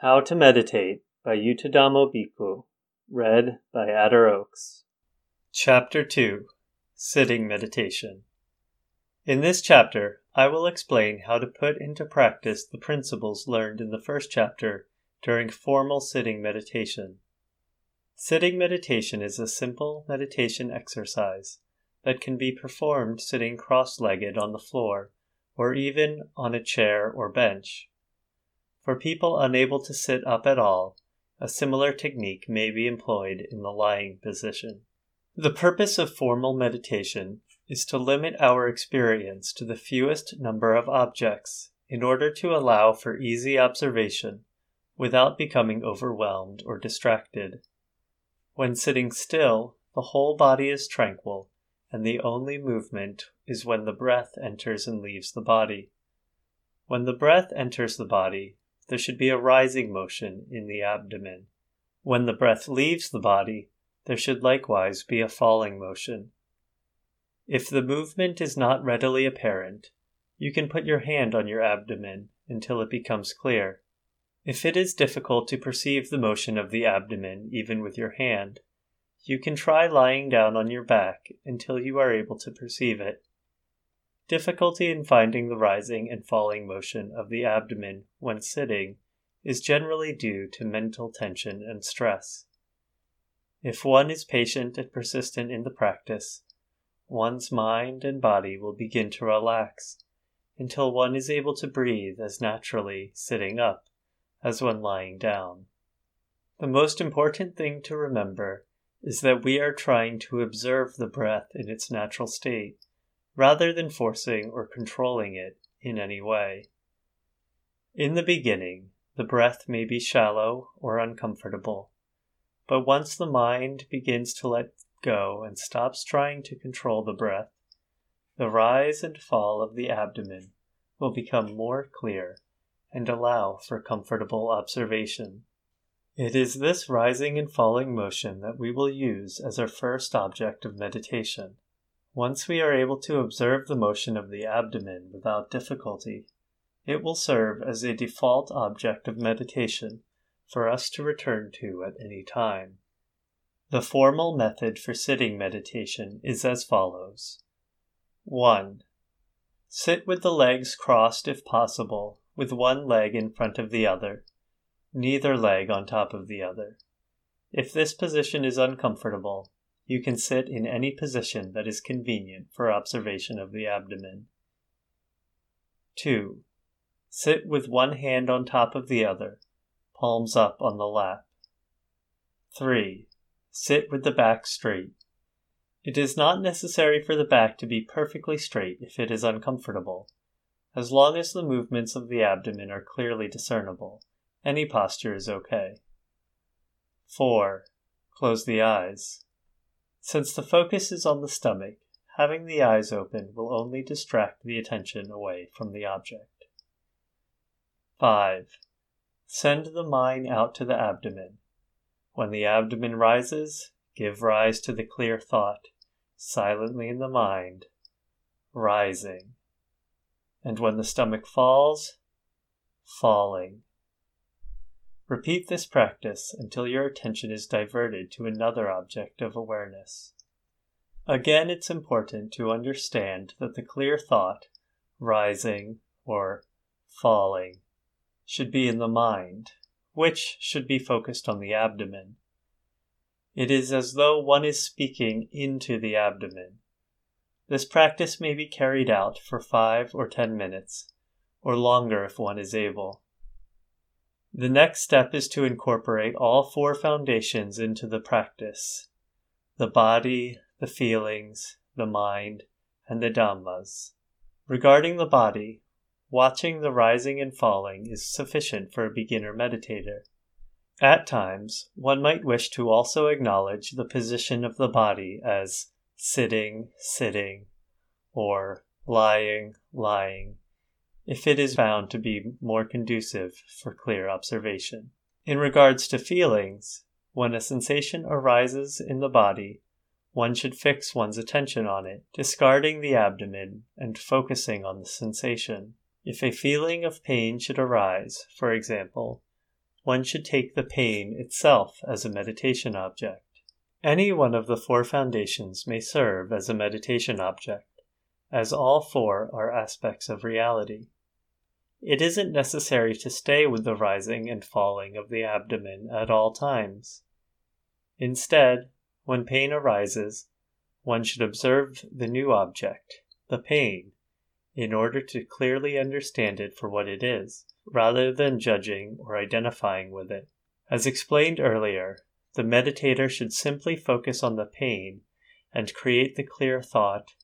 How to Meditate by Yuttadhammo Bhikkhu, read by Adder Oaks. Chapter 2 Sitting Meditation. In this chapter, I will explain how to put into practice the principles learned in the first chapter during formal sitting meditation. Sitting meditation is a simple meditation exercise that can be performed sitting cross legged on the floor or even on a chair or bench. For people unable to sit up at all, a similar technique may be employed in the lying position. The purpose of formal meditation is to limit our experience to the fewest number of objects in order to allow for easy observation without becoming overwhelmed or distracted. When sitting still, the whole body is tranquil, and the only movement is when the breath enters and leaves the body. When the breath enters the body, there should be a rising motion in the abdomen. When the breath leaves the body, there should likewise be a falling motion. If the movement is not readily apparent, you can put your hand on your abdomen until it becomes clear. If it is difficult to perceive the motion of the abdomen even with your hand, you can try lying down on your back until you are able to perceive it. Difficulty in finding the rising and falling motion of the abdomen when sitting is generally due to mental tension and stress. If one is patient and persistent in the practice, one's mind and body will begin to relax until one is able to breathe as naturally sitting up as when lying down. The most important thing to remember is that we are trying to observe the breath in its natural state rather than forcing or controlling it in any way. In the beginning, the breath may be shallow or uncomfortable, but once the mind begins to let go and stops trying to control the breath, the rise and fall of the abdomen will become more clear and allow for comfortable observation. It is this rising and falling motion that we will use as our first object of meditation. Once we are able to observe the motion of the abdomen without difficulty, it will serve as a default object of meditation for us to return to at any time. The formal method for sitting meditation is as follows 1. Sit with the legs crossed if possible, with one leg in front of the other, neither leg on top of the other. If this position is uncomfortable, you can sit in any position that is convenient for observation of the abdomen. 2. Sit with one hand on top of the other, palms up on the lap. 3. Sit with the back straight. It is not necessary for the back to be perfectly straight if it is uncomfortable. As long as the movements of the abdomen are clearly discernible, any posture is okay. 4. Close the eyes. Since the focus is on the stomach, having the eyes open will only distract the attention away from the object. 5. Send the mind out to the abdomen. When the abdomen rises, give rise to the clear thought, silently in the mind, rising. And when the stomach falls, falling. Repeat this practice until your attention is diverted to another object of awareness. Again, it's important to understand that the clear thought, rising or falling, should be in the mind, which should be focused on the abdomen. It is as though one is speaking into the abdomen. This practice may be carried out for five or ten minutes, or longer if one is able. The next step is to incorporate all four foundations into the practice the body, the feelings, the mind, and the Dhammas. Regarding the body, watching the rising and falling is sufficient for a beginner meditator. At times, one might wish to also acknowledge the position of the body as sitting, sitting, or lying, lying, if it is found to be more conducive for clear observation. In regards to feelings, when a sensation arises in the body, one should fix one's attention on it, discarding the abdomen and focusing on the sensation. If a feeling of pain should arise, for example, one should take the pain itself as a meditation object. Any one of the four foundations may serve as a meditation object, as all four are aspects of reality. It isn't necessary to stay with the rising and falling of the abdomen at all times. Instead, when pain arises, one should observe the new object, the pain, in order to clearly understand it for what it is, rather than judging or identifying with it. As explained earlier, the meditator should simply focus on the pain and create the clear thought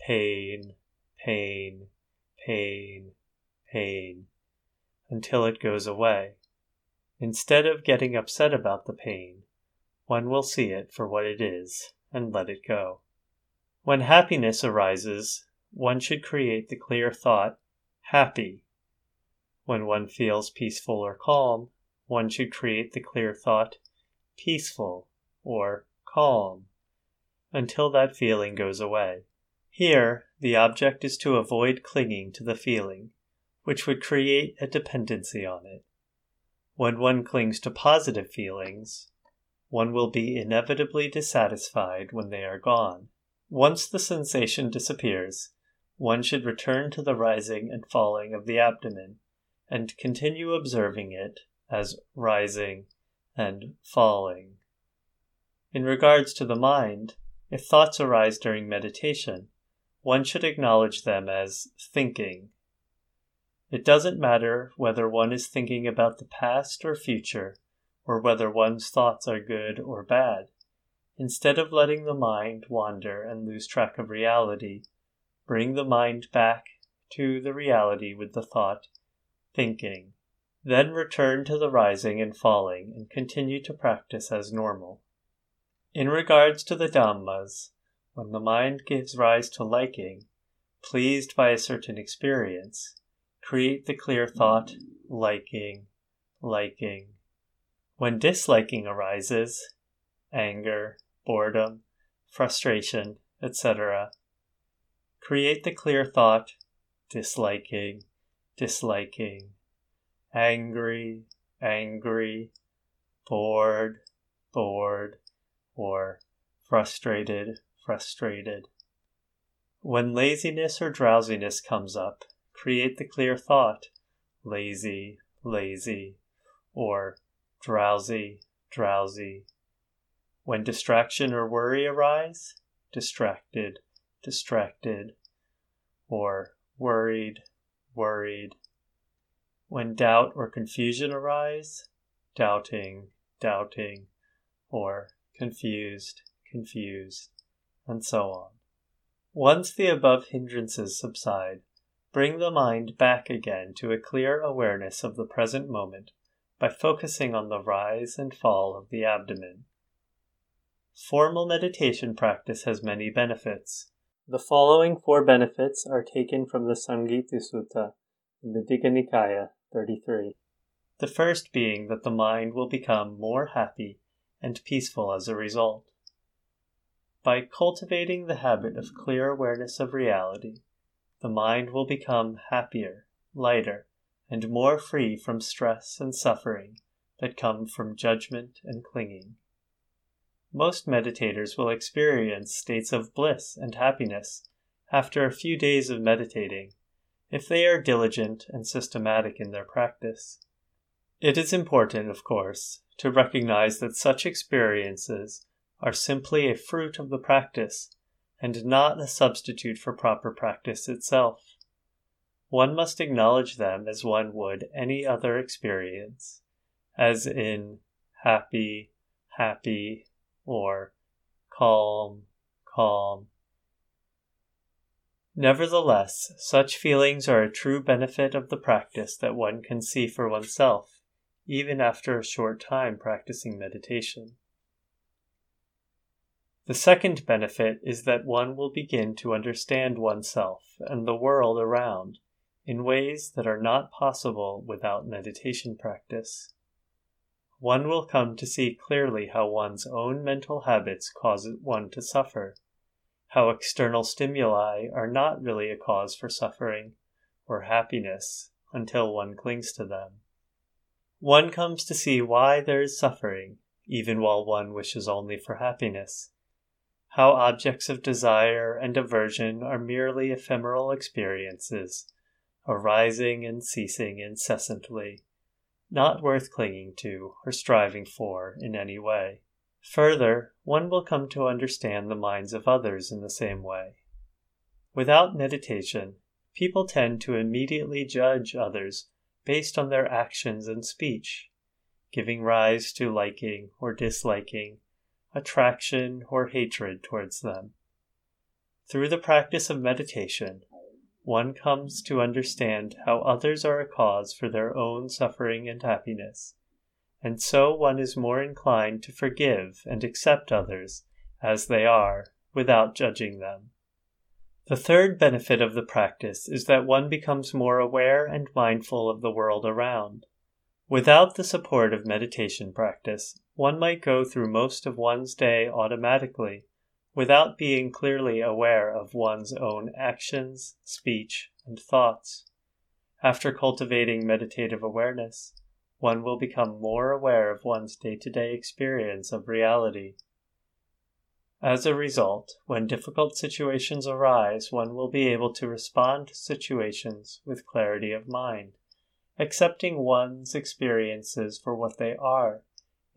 pain, pain, pain, pain, until it goes away. Instead of getting upset about the pain, one will see it for what it is and let it go. When happiness arises, one should create the clear thought, happy. When one feels peaceful or calm, one should create the clear thought, peaceful or calm, until that feeling goes away. Here, the object is to avoid clinging to the feeling, which would create a dependency on it. When one clings to positive feelings, one will be inevitably dissatisfied when they are gone. Once the sensation disappears, one should return to the rising and falling of the abdomen and continue observing it as rising and falling. In regards to the mind, if thoughts arise during meditation, one should acknowledge them as thinking. It doesn't matter whether one is thinking about the past or future, or whether one's thoughts are good or bad. Instead of letting the mind wander and lose track of reality, Bring the mind back to the reality with the thought, thinking. Then return to the rising and falling and continue to practice as normal. In regards to the Dhammas, when the mind gives rise to liking, pleased by a certain experience, create the clear thought, liking, liking. When disliking arises, anger, boredom, frustration, etc., Create the clear thought, disliking, disliking, angry, angry, bored, bored, or frustrated, frustrated. When laziness or drowsiness comes up, create the clear thought, lazy, lazy, or drowsy, drowsy. When distraction or worry arise, distracted, distracted, or worried, worried. When doubt or confusion arise, doubting, doubting, or confused, confused, and so on. Once the above hindrances subside, bring the mind back again to a clear awareness of the present moment by focusing on the rise and fall of the abdomen. Formal meditation practice has many benefits. The following four benefits are taken from the Samgiti Sutta in the Digha Nikaya 33. The first being that the mind will become more happy and peaceful as a result. By cultivating the habit of clear awareness of reality, the mind will become happier, lighter, and more free from stress and suffering that come from judgment and clinging. Most meditators will experience states of bliss and happiness after a few days of meditating, if they are diligent and systematic in their practice. It is important, of course, to recognize that such experiences are simply a fruit of the practice and not a substitute for proper practice itself. One must acknowledge them as one would any other experience, as in happy, happy, or calm, calm. Nevertheless, such feelings are a true benefit of the practice that one can see for oneself, even after a short time practicing meditation. The second benefit is that one will begin to understand oneself and the world around in ways that are not possible without meditation practice one will come to see clearly how one's own mental habits cause one to suffer, how external stimuli are not really a cause for suffering or happiness until one clings to them. one comes to see why there is suffering, even while one wishes only for happiness. How objects of desire and aversion are merely ephemeral experiences, arising and ceasing incessantly, not worth clinging to or striving for in any way. Further, one will come to understand the minds of others in the same way. Without meditation, people tend to immediately judge others based on their actions and speech, giving rise to liking or disliking, attraction or hatred towards them. Through the practice of meditation, one comes to understand how others are a cause for their own suffering and happiness, and so one is more inclined to forgive and accept others as they are without judging them. The third benefit of the practice is that one becomes more aware and mindful of the world around. Without the support of meditation practice, one might go through most of one's day automatically without being clearly aware of one's own actions, speech, and thoughts. After cultivating meditative awareness, one will become more aware of one's day to day experience of reality. As a result, when difficult situations arise, one will be able to respond to situations with clarity of mind, accepting one's experiences for what they are,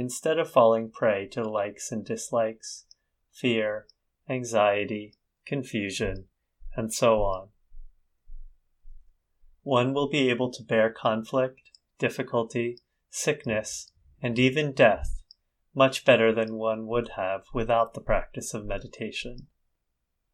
instead of falling prey to likes and dislikes, fear, anxiety, confusion, and so on. One will be able to bear conflict, difficulty, sickness, and even death much better than one would have without the practice of meditation.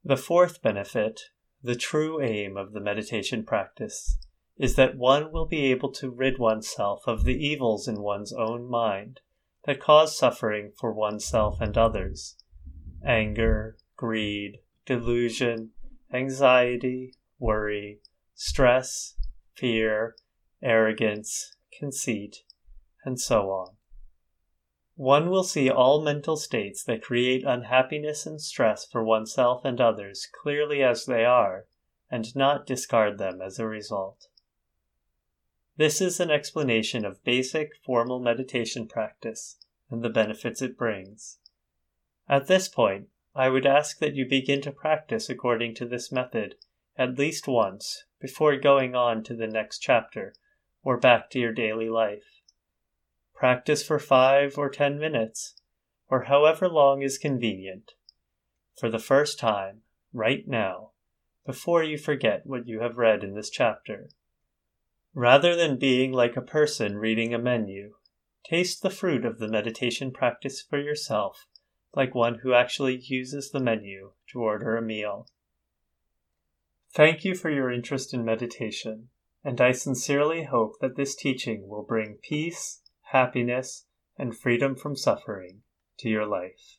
The fourth benefit, the true aim of the meditation practice, is that one will be able to rid oneself of the evils in one's own mind that cause suffering for oneself and others anger, greed, delusion, anxiety, worry, stress, fear, arrogance, conceit, and so on. One will see all mental states that create unhappiness and stress for oneself and others clearly as they are, and not discard them as a result. This is an explanation of basic formal meditation practice and the benefits it brings. At this point, I would ask that you begin to practice according to this method at least once before going on to the next chapter or back to your daily life. Practice for five or ten minutes, or however long is convenient, for the first time, right now, before you forget what you have read in this chapter. Rather than being like a person reading a menu, taste the fruit of the meditation practice for yourself like one who actually uses the menu to order a meal. Thank you for your interest in meditation, and I sincerely hope that this teaching will bring peace, happiness, and freedom from suffering to your life.